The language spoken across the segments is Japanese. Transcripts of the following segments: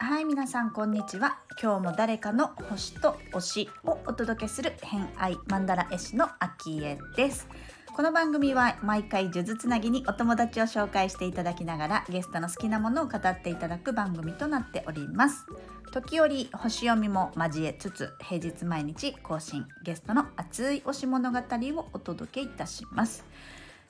はい皆さんこんにちは。今日も誰かの星と推しをお届けする偏愛マンダラ絵師のアキエです。この番組は毎回数珠つなぎにお友達を紹介していただきながらゲストの好きなものを語っていただく番組となっております。時折星読みも交えつつ平日毎日更新ゲストの熱い推し物語をお届けいたします、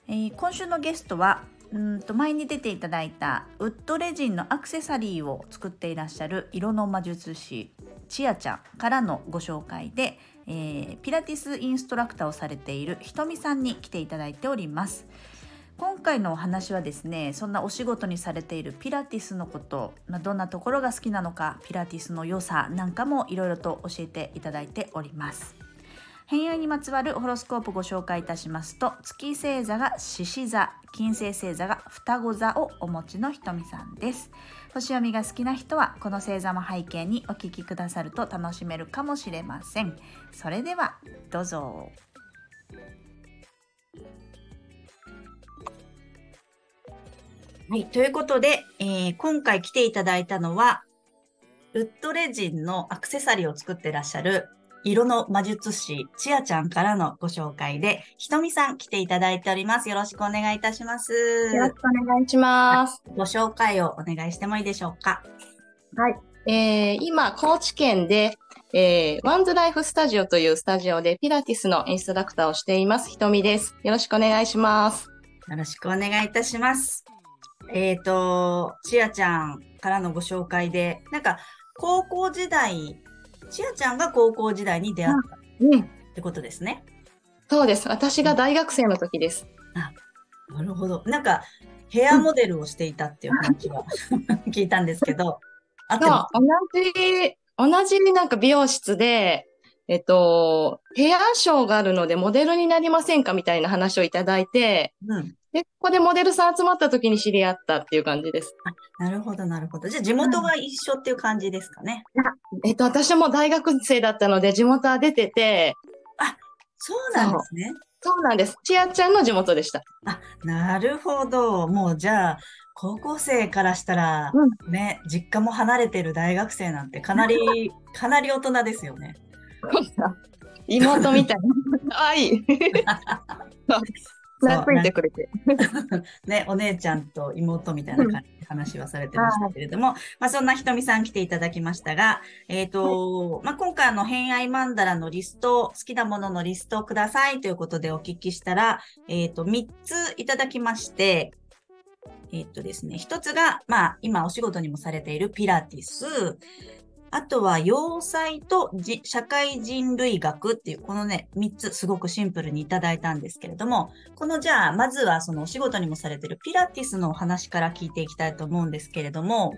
えー今週のゲストはうんと前に出ていただいたウッドレジンのアクセサリーを作っていらっしゃる色の魔術師ちあちゃんからのご紹介で、えーピラティスインストラクターをされているひとみさんに来ていただいております。今回のお話はですねそんなお仕事にされているピラティスのこと、まあ、どんなところが好きなのかピラティスの良さなんかもいろいろと教えていただいております。偏愛にまつわるホロスコープご紹介いたしますと月星座が獅子座金星星座が双子座をお持ちのひとみさんです。星読みが好きな人はこの星座も背景にお聞きくださると楽しめるかもしれません。それではどうぞ。はい、ということで、えー今回来ていただいたのは、ウッドレジンのアクセサリーを作ってらっしゃる色の魔術師、ちあちゃんからのご紹介で、ひとみさん来ていただいております。よろしくお願いいたします。よろしくお願いします。ご紹介をお願いしてもいいでしょうか？はい。えー今、高知県で、えーワンズライフスタジオというスタジオでピラティスのインストラクターをしています。ひとみです。よろしくお願いします。よろしくお願いいたします。えっ、と、ちあちゃんからのご紹介で、なんか、高校時代、ちあちゃんが高校時代に出会ったっうん。てことですね。そうです。私が大学生の時です。なるほど。なんか、ヘアモデルをしていたっていう話は 聞いたんですけど、あってそうま同じ、同じなんか美容室で、えっと、ヘアショーがあるのでモデルになりませんかみたいな話をいただいて、すうん。で、ここでモデルさん集まった時に知り合ったっていう感じです。なるほど、なるほど。じゃあ、地元が一緒っていう感じですかね。えっと、私も大学生だったので地元は出てて、そうなんですね。そうなんです。ちあちゃんの地元でした。あ、なるほど。もう、じゃあ、高校生からしたら、ね、実家も離れてる大学生なんてかなり、かなり大人ですよね。妹みたいな。かわいい。懐いてくれて。ね、お姉ちゃんと妹みたいな感じで話はされてましたけれども、まあそんなひとみさん来ていただきましたが、えっ、と、まあ今回あの偏愛マンダラのリスト、好きなもののリストをくださいということでお聞きしたら、えっ、と、3ついただきまして、えっ、とですね、1つが、まあ今お仕事にもされているピラティス、あとは、要塞とじ社会人類学っていう、このね、3つすごくシンプルにいただいたんですけれども、このじゃあ、まずはそのお仕事にもされているピラティスのお話から聞いていきたいと思うんですけれども、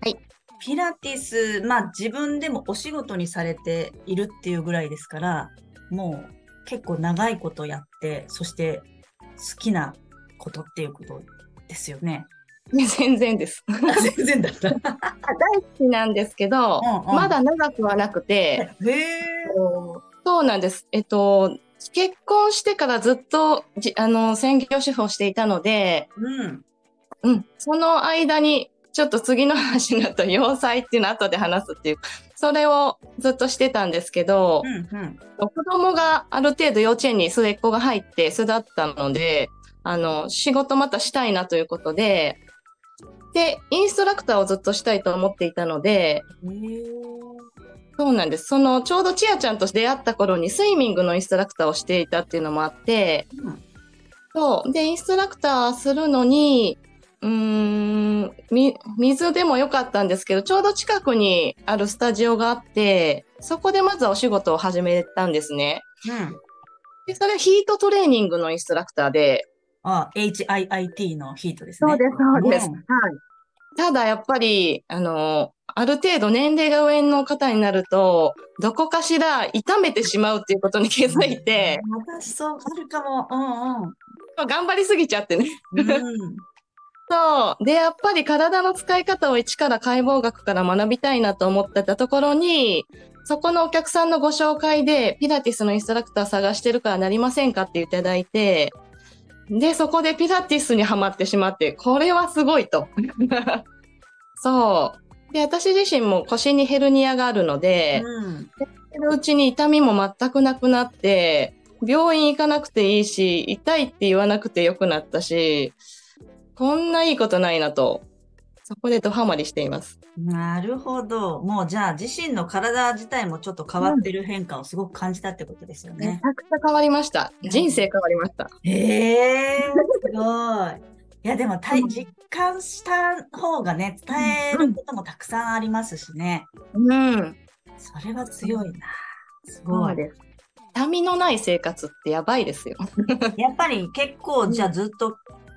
はい。ピラティス、まあ自分でもお仕事にされているっていうぐらいですから、もう結構長いことやって、そして好きなことっていうことですよね。全然です。あ全然だった。大好きなんですけど、うんうんまだ長くはなくて。そうなんです。えっと、結婚してからずっとじあの専業主婦をしていたので、うん。うん、その間にちょっと次の話になった要塞っていうのを後で話すっていう、それをずっとしてたんですけど、うんうん。子供がある程度幼稚園に末っ子が入って巣立ったので、あの、仕事またしたいなということで、で、インストラクターをずっとしたいと思っていたので。そうなんです。その、ちょうどちあちゃんと出会った頃にスイミングのインストラクターをしていたっていうのもあって、うんそう。で、インストラクターするのに、うーん、み、水でもよかったんですけど、ちょうど近くにあるスタジオがあって、そこでまずはお仕事を始めたんですね。うん。で、それはヒートトレーニングのインストラクターで、あ、HIIT のヒートですね。す、そうですはい。ただ、やっぱり、あの、ある程度年齢が上の方になると、どこかしら痛めてしまうっていうことに気づいて、私そう、あるかも。うんうん。頑張りすぎちゃってね。うん そう。で、やっぱり体の使い方を一から解剖学から学びたいなと思ってたところに、そこのお客さんのご紹介で、ピラティスのインストラクター探してるからなりませんかっていただいて、で、そこでピラティスにはまってしまって、これはすごいと。そう。で、私自身も腰にヘルニアがあるので、うん。のうちに痛みも全くなくなって、病院行かなくていいし、痛いって言わなくてよくなったし、こんないいことないなと、そこでドハマりしています。なるほど。もうじゃあ自身の体自体もちょっと変わってる変化をすごく感じたってことですよめねち。ゃくちゃ変わりました。人生変わりました。へえ、すごい。いや、でも、たい実感した方がね、伝えることもたくさんありますしね。うん。それは強いな。すそごい。うです。痛みのない生活ってやばいですよ。やっぱり結構、じゃあずっと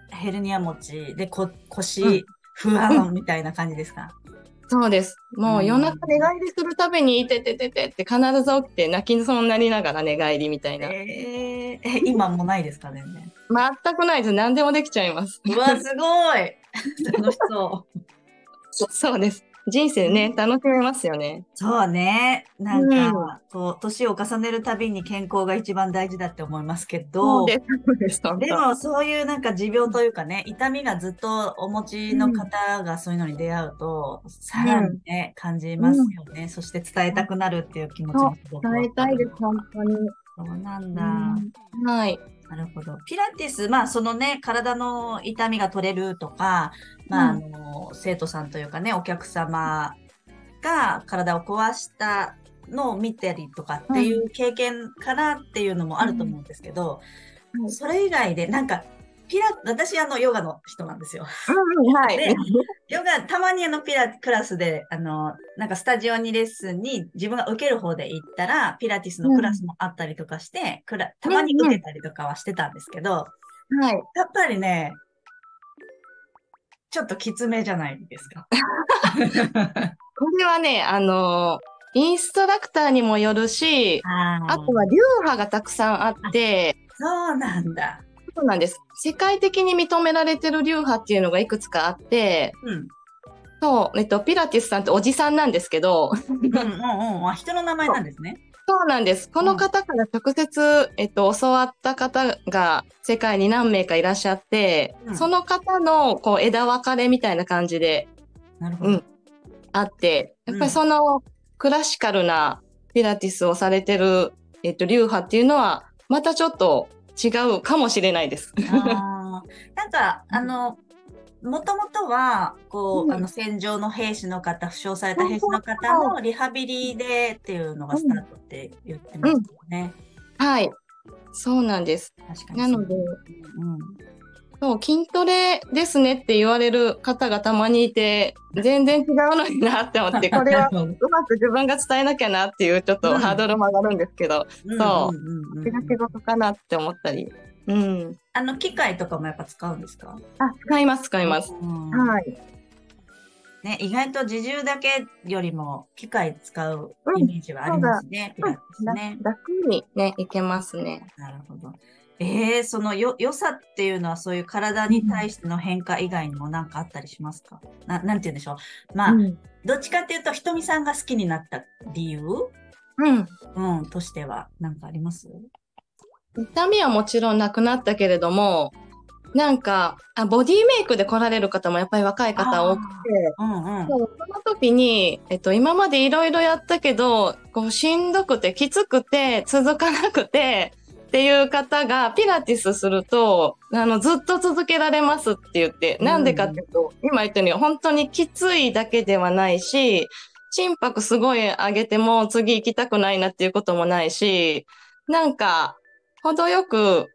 ヘルニア持ちでこうん腰不安みたいな感じですか、そうです。もううん夜中寝返りするたびに、いててててって必ず起きて泣きそうになりながら寝返りみたいな。えー、え今もないですかね。全くないです。何でもできちゃいます。うわ、すごい 楽しそう。そうです。人生ね、楽しめますよね。そうね。なんか、うんこう、年を重ねるたびに健康が一番大事だって思いますけど、ででもそういうなんか持病というかね、痛みがずっとお持ちの方がそういうのに出会うと、さらにね、感じますよね。そして伝えたくなるっていう気持ちも伝えたいです、本当に。そうなんだ。はい。なるほど。ピラティス、まあそのね、体の痛みが取れるとか、まああうん。の、生徒さんというかね、お客様が体を壊したのを見たりとかっていう経験からっていうのもあると思うんですけど、うん。それ以外でなんか、ピラ、私あの、ヨガの人なんですよ。うん、はでい。ヨガ、たまにあの、ピラ、クラスで、あの、なんかスタジオにレッスンに自分が受ける方で行ったら、ピラティスのクラスもあったりとかして、クラたまに受けたりとかはしてたんですけど、はい。やっぱりね、ちょっときつめじゃないですか。これはね、あの、インストラクターにもよるし、ああとは流派がたくさんあって、そうなんだ。そうなんです。世界的に認められてる流派っていうのがいくつかあって、うん。そう、えっと、ピラティスさんっておじさんなんですけど、うんうんうん。あ、人の名前なんですね。そうなんです。この方から直接、えっと、教わった方が世界に何名かいらっしゃって、うんその方のこう枝分かれみたいな感じでなるほど。うんあって、やっぱりそのクラシカルなピラティスをされてる、えっと、流派っていうのは、またちょっと違うかもしれないです。あーなんか、あの、もともとは、こう、うんあの、戦場の兵士の方、負傷された兵士の方のリハビリでっていうのがスタートって言ってましたよね。はい。そうなんです。確かに。なので、うん。そう、筋トレですねって言われる方がたまにいて、全然違うのになって思って、これは うまく自分が伝えなきゃなっていうちょっとハードルも上がるんですけど、そうんうんうん手が仕事かなって思ったり。うん。あの、機械とかもやっぱ使うんですか？あ、使います、使います。うんはい。ね、意外と自重だけよりも機械使うイメージはありますね、ピラティスね。楽にね、いけますね。なるほど。えー、そのよ良さっていうのはそういう体に対しての変化以外にも何かあったりしますか、ななんて言うんでしょう？まあ、うん。どっちかっていうと、ひとみさんが好きになった理由？うん。うん、としては何かあります？痛みはもちろんなくなったけれども、なんか、あボディメイクで来られる方もやっぱり若い方多くて、うんうん。そうその時に、えっと、今までいろいろやったけど、こう、しんどくて、きつくて、続かなくて、っていう方が、ピラティスすると、あの、ずっと続けられますって言って、うんなんでかっていうと、今言ったように、本当にきついだけではないし、心拍すごい上げても次行きたくないなっていうこともないし、なんか、程よく、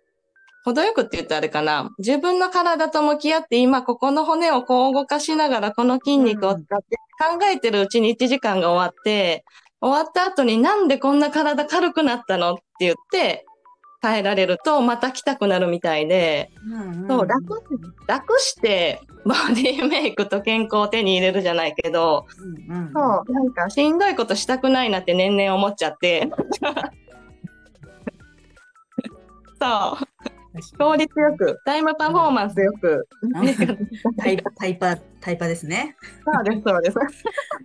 程よくって言ったらあれかな。自分の体と向き合って今ここの骨をこう動かしながらこの筋肉を使って考えてるうちに1時間が終わって、終わった後になんでこんな体軽くなったのって言って変えられるとまた来たくなるみたいで、うんそう楽楽してボディメイクと健康を手に入れるじゃないけど、うんうん、そう、なんかしんどいことしたくないなって年々思っちゃって。そう。効率よく、タイムパフォーマンスよく。タイタイパ、タイパですね。そうです、そうです。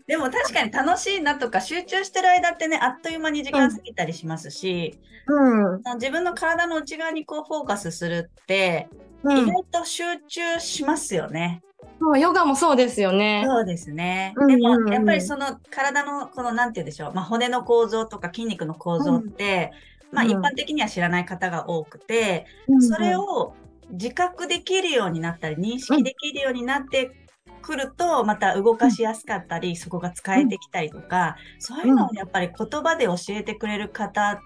でも確かに楽しいなとか集中してる間ってね、あっという間に時間過ぎたりしますし、うん。自分の体の内側にこうフォーカスするって、うん、意外と集中しますよね。そうヨガもそうですよね。そうですね。うんでうんうんも、やっぱりその体の、この、なんて言うんでしょう、まあ、骨の構造とか筋肉の構造って、まあ、うん一般的には知らない方が多くて、うんそれを自覚できるようになったり、認識できるようになってくると、また動かしやすかったり、そこが使えてきたりとか、そういうのをやっぱり言葉で教えてくれる方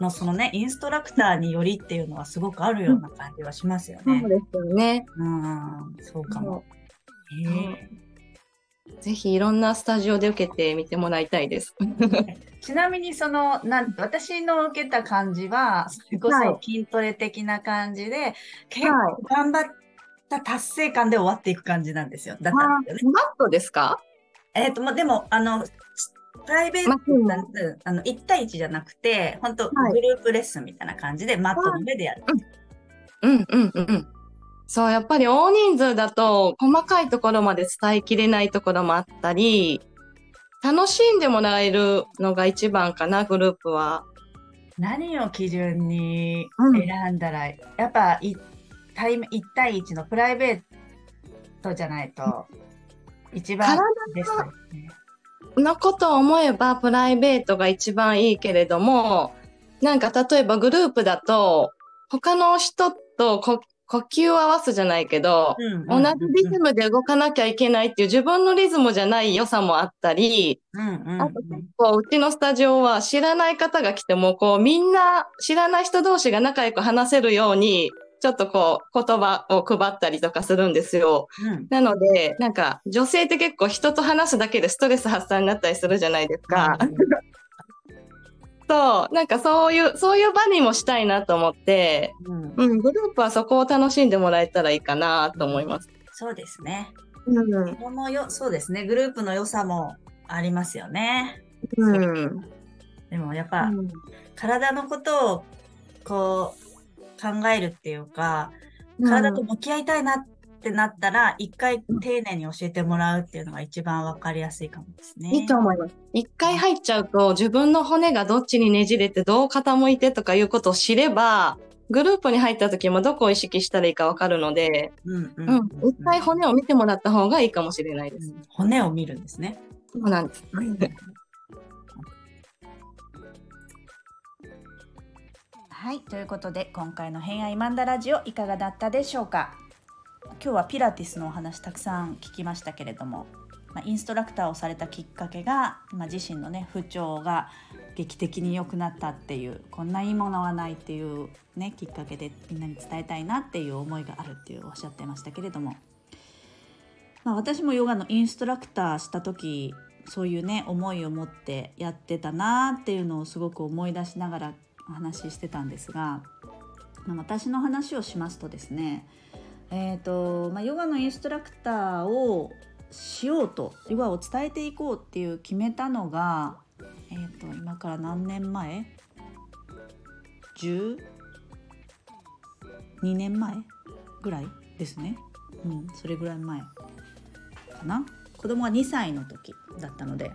のそのね、インストラクターによりっていうのはすごくあるような感じはしますよねそう。ですよね。うん、そうかも。へえぜひいろんなスタジオで受けてみてもらいたいです。ちなみにそのなん私の受けた感じはそれこはいそ筋トレ的な感じで、結はい構頑張った達成感で終わっていく感じなんですよ。だったんですよね。マットですか？えっ、とまあでもあのプライベートなあの1対1じゃなくて本当はいグループレッスンみたいな感じでマットの上でやる。うんうんうんうん。そう、やっぱり大人数だと細かいところまで伝えきれないところもあったり、楽しんでもらえるのが一番かな、グループは。何を基準にうん選んだら、やっぱい対面1対1のプライベートじゃないと一番ですね。のことを思えばプライベートが一番いいけれども、なんか例えばグループだと、他の人とこ呼吸を合わすじゃないけど、同じリズムで動かなきゃいけないっていう自分のリズムじゃない良さもあったり、あとこううちのスタジオは知らない方が来ても、こうみんな知らない人同士が仲良く話せるように、ちょっとこう言葉を配ったりとかするんですよ。うんなので、なんか女性って結構人と話すだけでストレス発散になったりするじゃないですか。そう、なんかそういう、そういう場にもしたいなと思って、うんうん、グループはそこを楽しんでもらえたらいいかなと思います。そうですね。うん。このよ、そうですね。グループの良さもありますよね。うん。でもやっぱ、体のことをこう考えるっていうか、体と向き合いたいなってなったら、一回丁寧に教えてもらうっていうのが一番わかりやすいかもですね。いいと思います。一回入っちゃうと、自分の骨がどっちにねじれて、どう傾いてとかいうことを知れば、グループに入った時もどこを意識したらいいかわかるので、うんううんん。一回骨を見てもらった方がいいかもしれないです。うん骨を見るんですね。そうなんです。はい、ということで今回の偏愛マンダラジオいかがだったでしょうか？今日はピラティスのお話たくさん聞きましたけれども、まあ、インストラクターをされたきっかけが、まあ、自身のね不調が劇的に良くなったっていうこんないいものはないっていうねきっかけでみんなに伝えたいなっていう思いがあるっていうおっしゃってましたけれども、まあ、私もヨガのインストラクターした時そういうね思いを持ってやってたなっていうのをすごく思い出しながらお話ししてたんですが、まあ、私の話をしますとですねえーとまあ、ヨガのインストラクターをしようとヨガを伝えていこうっていう決めたのが、えー、と今から何年前 ?12 年前？ぐらいですね、うん、それぐらい前かな。子供が2歳の時だったので。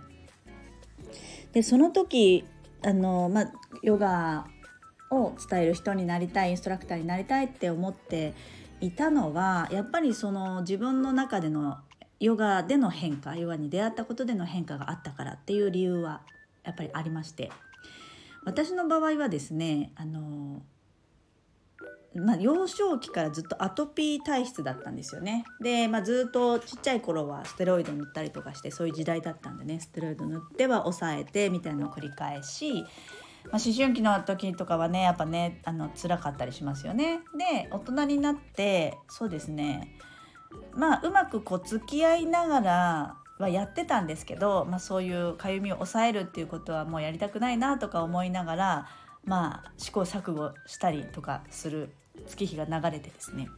でその時あの、まあ、ヨガを伝える人になりたいインストラクターになりたいって思っていたのはやっぱりその自分の中でのヨガでの変化ヨガに出会ったことでの変化があったからっていう理由はやっぱりありまして。私の場合はですねあの、まあ、幼少期からずっとアトピー体質だったんですよね。で、まあ、ずっとちっちゃい頃はステロイド塗ったりとかしてそういう時代だったんでねステロイド塗っては抑えてみたいなのを繰り返しまあ、思春期の時とかはねやっぱねあの辛かったりしますよね。で大人になってそうですねまあうまくこう付き合いながらはやってたんですけど、まあ、そういうかゆみを抑えるっていうことはもうやりたくないなとか思いながらまあ試行錯誤したりとかする月日が流れてですね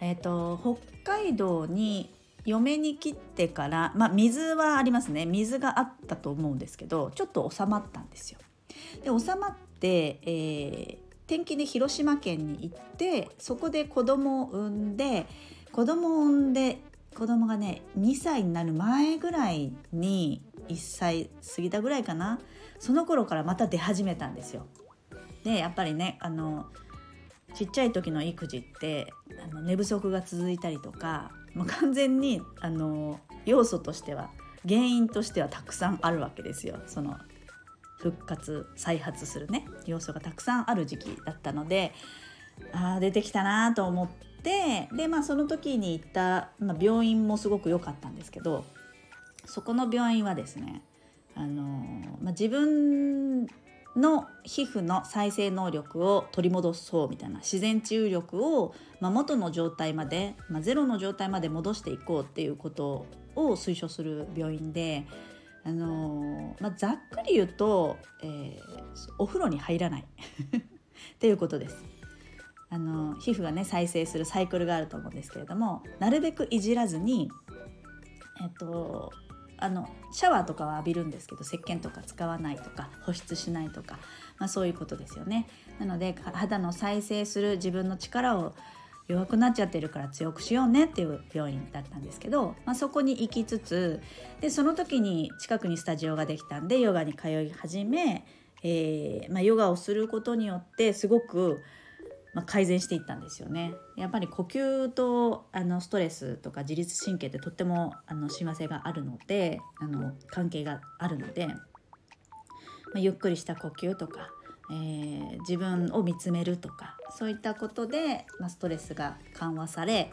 えっ、と北海道に嫁に来てから、まあ、水はありますね水があったと思うんですけどちょっと収まったんですよ。で収まって、えー転勤で広島県に行ってそこで子供を産んで子供を産んで子供がね2歳になる前ぐらいに1歳過ぎたぐらいかなその頃からまた出始めたんですよ。でやっぱりねあのちっちゃい時の育児ってあの寝不足が続いたりとかもう完全にあの要素としては原因としてはたくさんあるわけですよ。その復活再発するね要素がたくさんある時期だったのであ出てきたなと思ってでまあその時に行った、まあ、病院もすごく良かったんですけどそこの病院はですねあの、まあ、自分の皮膚の再生能力を取り戻そうみたいな自然治癒力を、まあ、元の状態まで、まあ、ゼロの状態まで戻していこうっていうことを推奨する病院で、あのまあ、ざっくり言うと、えー、お風呂に入らない っていうことです。あの皮膚がね再生するサイクルがあると思うんですけれどもなるべくいじらずに、えっと、あのシャワーとかは浴びるんですけど石鹸とか使わないとか保湿しないとか、まあ、そういうことですよね。なので肌の再生する自分の力を弱くなっちゃってるから強くしようねっていう病院だったんですけど、まあ、そこに行きつつでその時に近くにスタジオができたんでヨガに通い始め、えーまあ、ヨガをすることによってすごくまあ、改善していったんですよね。やっぱり呼吸とあのストレスとか自律神経ってとってもあの親和性があるのであの関係があるので、まあ、ゆっくりした呼吸とか、えー、自分を見つめるとかそういったことで、まあ、ストレスが緩和され、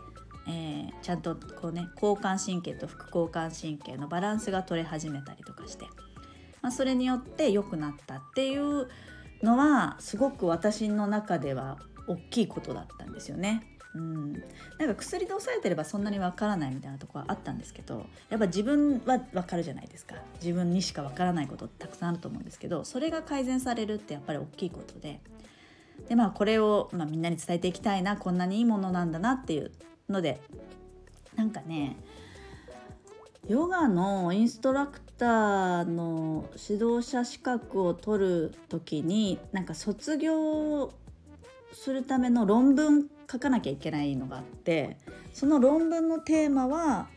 えー、ちゃんとこうね交感神経と副交感神経のバランスが取れ始めたりとかして、まあ、それによって良くなったっていうのはすごく私の中では大きいことだったんですよね。うん、なんか薬で抑えてればそんなにわからないみたいなとこはあったんですけどやっぱ自分はわかるじゃないですか。自分にしかわからないことたくさんあると思うんですけどそれが改善されるってやっぱり大きいことで。でまあこれを、まあ、みんなに伝えていきたいなこんなにいいものなんだなっていうのでなんかねヨガのインストラクターの指導者資格を取る時になんか卒業するための論文書かなきゃいけないのがあってその論文のテーマは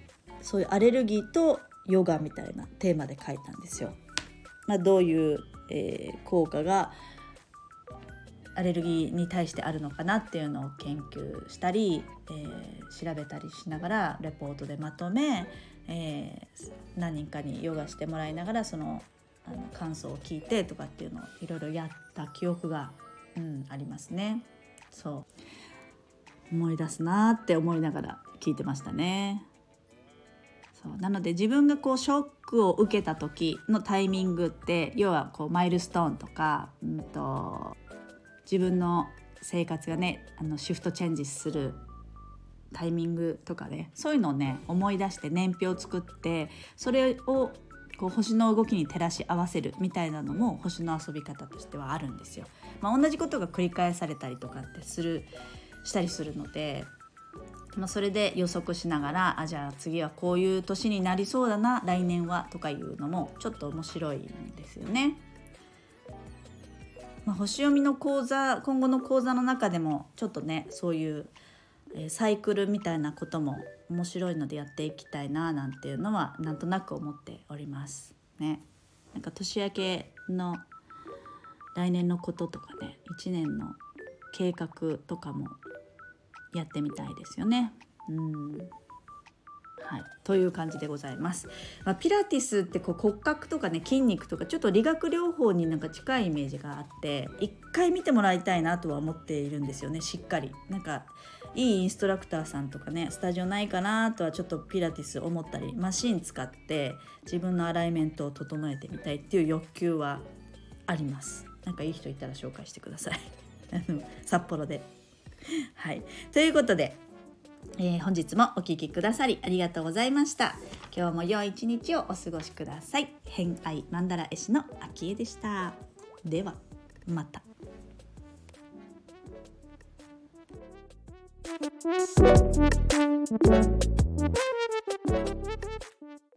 そういうアレルギーとヨガみたいなテーマで書いたんですよ。まあ、どういう、えー、効果がアレルギーに対してあるのかなっていうのを研究したり、えー、調べたりしながらレポートでまとめ、えー、何人かにヨガしてもらいながらそのあの感想を聞いてとかっていうのをいろいろやった記憶がうん、ありますね。そう。思い出すなって思いながら聞いてましたね。そう。なので自分がこうショックを受けた時のタイミングって要はこうマイルストーンとか、うんと、自分の生活がねあのシフトチェンジするタイミングとかねそういうのをね思い出して年表を作ってそれをこう星の動きに照らし合わせるみたいなのも星の遊び方としてはあるんですよ。まあ、同じことが繰り返されたりとかってするしたりするので、まあ、それで予測しながらあじゃあ次はこういう年になりそうだな来年はとかいうのもちょっと面白いんですよね。まあ、星読みの講座今後の講座の中でもちょっとねそういうサイクルみたいなことも面白いのでやっていきたいななんていうのはなんとなく思っておりますね。なんか年明けの来年のこととかね1年の計画とかもやってみたいですよね。うんはい、という感じでございます。まあ、ピラティスってこう骨格とかね筋肉とかちょっと理学療法になんか近いイメージがあって一回見てもらいたいなとは思っているんですよねしっかり。なんかいいインストラクターさんとかねスタジオないかなとはちょっとピラティス思ったりマシン使って自分のアライメントを整えてみたいっていう欲求はあります。なんかいい人いたら紹介してください。札幌で。はい。ということで、えー、本日もお聴きくださりありがとうございました。今日も良い一日をお過ごしください。偏愛マンダラ絵師の秋江でした。ではまた。